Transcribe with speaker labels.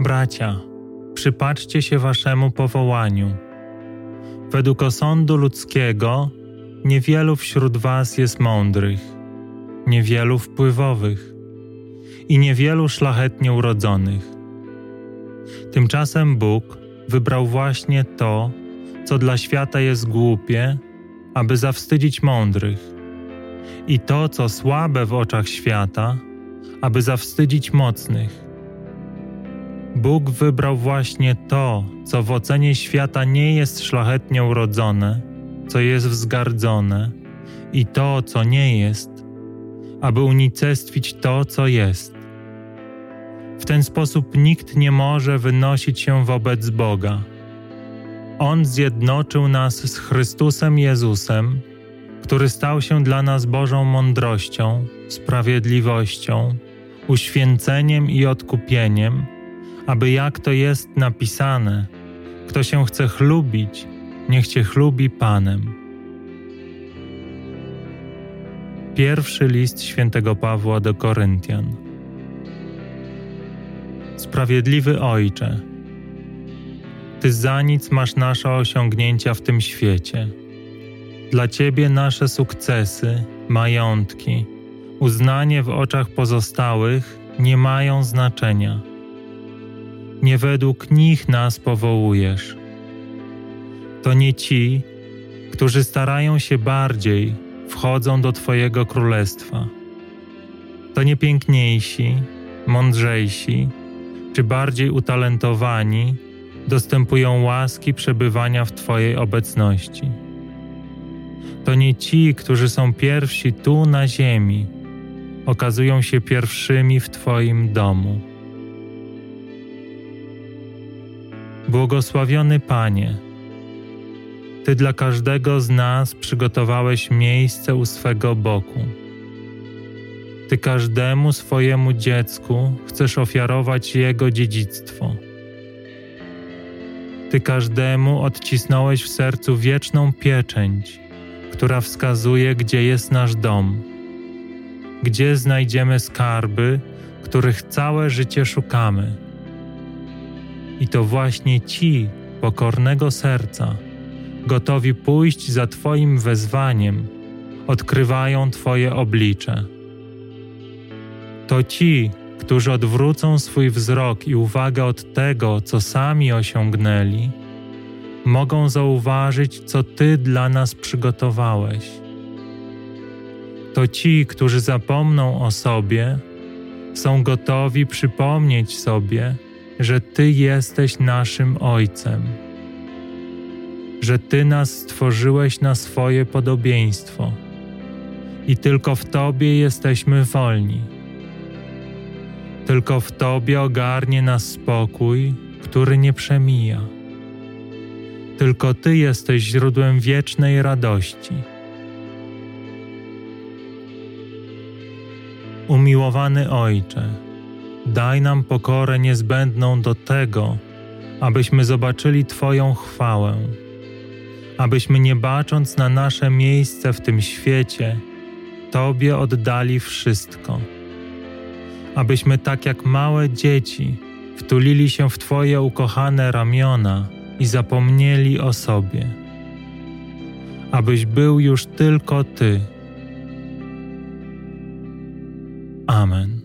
Speaker 1: Bracia, przypatrzcie się waszemu powołaniu. Według osądu ludzkiego niewielu wśród was jest mądrych, niewielu wpływowych i niewielu szlachetnie urodzonych. Tymczasem Bóg wybrał właśnie to, co dla świata jest głupie, aby zawstydzić mądrych, i to, co słabe w oczach świata, aby zawstydzić mocnych. Bóg wybrał właśnie to, co w ocenie świata nie jest szlachetnie urodzone, co jest wzgardzone, i to, co nie jest, aby unicestwić to, co jest. W ten sposób nikt nie może wynosić się wobec Boga. On zjednoczył nas z Chrystusem Jezusem, który stał się dla nas Bożą mądrością, sprawiedliwością, uświęceniem i odkupieniem, aby jak to jest napisane, kto się chce chlubić, niech cię chlubi Panem. Pierwszy list świętego Pawła do Koryntian. Sprawiedliwy Ojcze, Ty za nic masz nasze osiągnięcia w tym świecie. Dla Ciebie nasze sukcesy, majątki, uznanie w oczach pozostałych nie mają znaczenia. Nie według nich nas powołujesz. To nie ci, którzy starają się bardziej, wchodzą do Twojego królestwa. To nie piękniejsi, mądrzejsi czy bardziej utalentowani dostępują łaski przebywania w Twojej obecności. To nie ci, którzy są pierwsi tu na ziemi, okazują się pierwszymi w Twoim domu. Błogosławiony Panie, Ty dla każdego z nas przygotowałeś miejsce u swego boku. Ty każdemu swojemu dziecku chcesz ofiarować jego dziedzictwo. Ty każdemu odcisnąłeś w sercu wieczną pieczęć, która wskazuje, gdzie jest nasz dom, gdzie znajdziemy skarby, których całe życie szukamy. I to właśnie ci pokornego serca, gotowi pójść za Twoim wezwaniem, odkrywają Twoje oblicze. To ci, którzy odwrócą swój wzrok i uwagę od tego, co sami osiągnęli, mogą zauważyć, co Ty dla nas przygotowałeś. To ci, którzy zapomną o sobie, są gotowi przypomnieć sobie, że Ty jesteś naszym Ojcem, że Ty nas stworzyłeś na swoje podobieństwo i tylko w Tobie jesteśmy wolni. Tylko w Tobie ogarnie nas spokój, który nie przemija. Tylko Ty jesteś źródłem wiecznej radości. Umiłowany Ojcze, daj nam pokorę niezbędną do tego, abyśmy zobaczyli Twoją chwałę, abyśmy nie bacząc na nasze miejsce w tym świecie, Tobie oddali wszystko abyśmy tak jak małe dzieci wtulili się w Twoje ukochane ramiona i zapomnieli o sobie. Abyś był już tylko Ty. Amen.